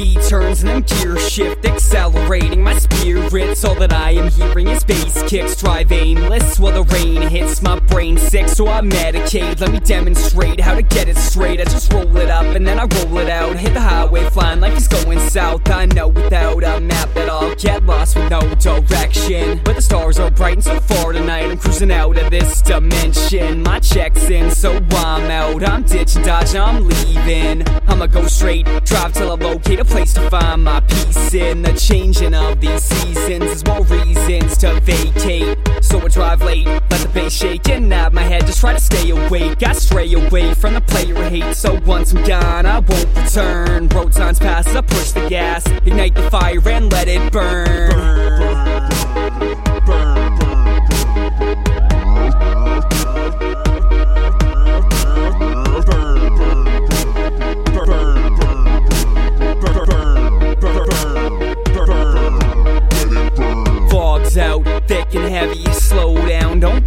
key turns and then gear shift, accelerating my spirits. All that I am hearing is bass kicks, drive aimless while the rain hits my brain sick. So I medicate. Let me demonstrate how to get it straight. I just roll it up and then I roll it out. Hit the highway, flying like it's going south. I know without a map that I'll get lost with no direction. But the stars are bright and so far tonight. I'm cruising out of this dimension. My check's in, so I'm out. I'm ditching, dodging, I'm leaving. I'ma go straight, drive till I locate a place to find my peace in. The changing of these seasons There's more reasons to vacate. So I drive late, let the bass shake and nod my head, just try to stay awake. I stray away from the player hate. So once I'm gone, I won't return. Road signs pass, I push the gas, ignite the fire and let it burn. Fog's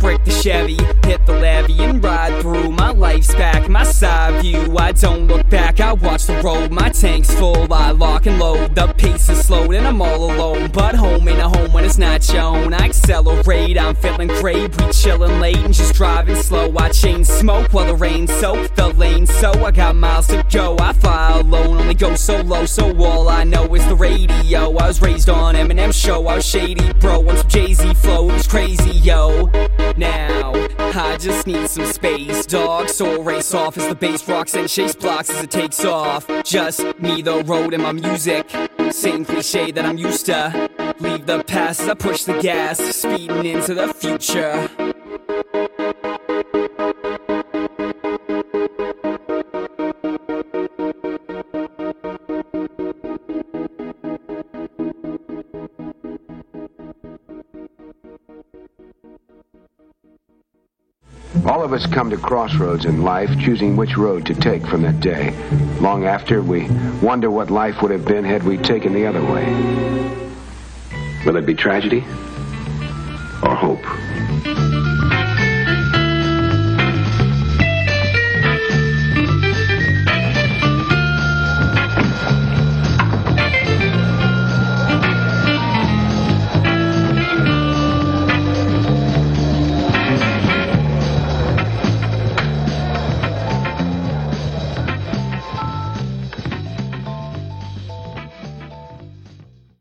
break the Chevy. Hit the levee and ride through. My life's back, my side view. I don't look back, I watch the road. My tank's full, I lock and load. The pace is slowed and I'm all alone. But home ain't a home when it's not shown. I accelerate, I'm feeling great. We chillin' late and just driving slow. I chain smoke while the rain soak the lane. So I got miles to go. I fly alone, only go so low. So all I know is the radio. I was raised on Eminem show. I was shady, bro. On some Jay Z flow, it was crazy, yo. Now, I just need some space, dog. So I'll race off as the bass rocks and chase blocks as it takes off. Just me, the road, and my music. Same cliche that I'm used to. Leave the past as I push the gas, speeding into the future. All of us come to crossroads in life, choosing which road to take from that day. Long after, we wonder what life would have been had we taken the other way. Will it be tragedy or hope?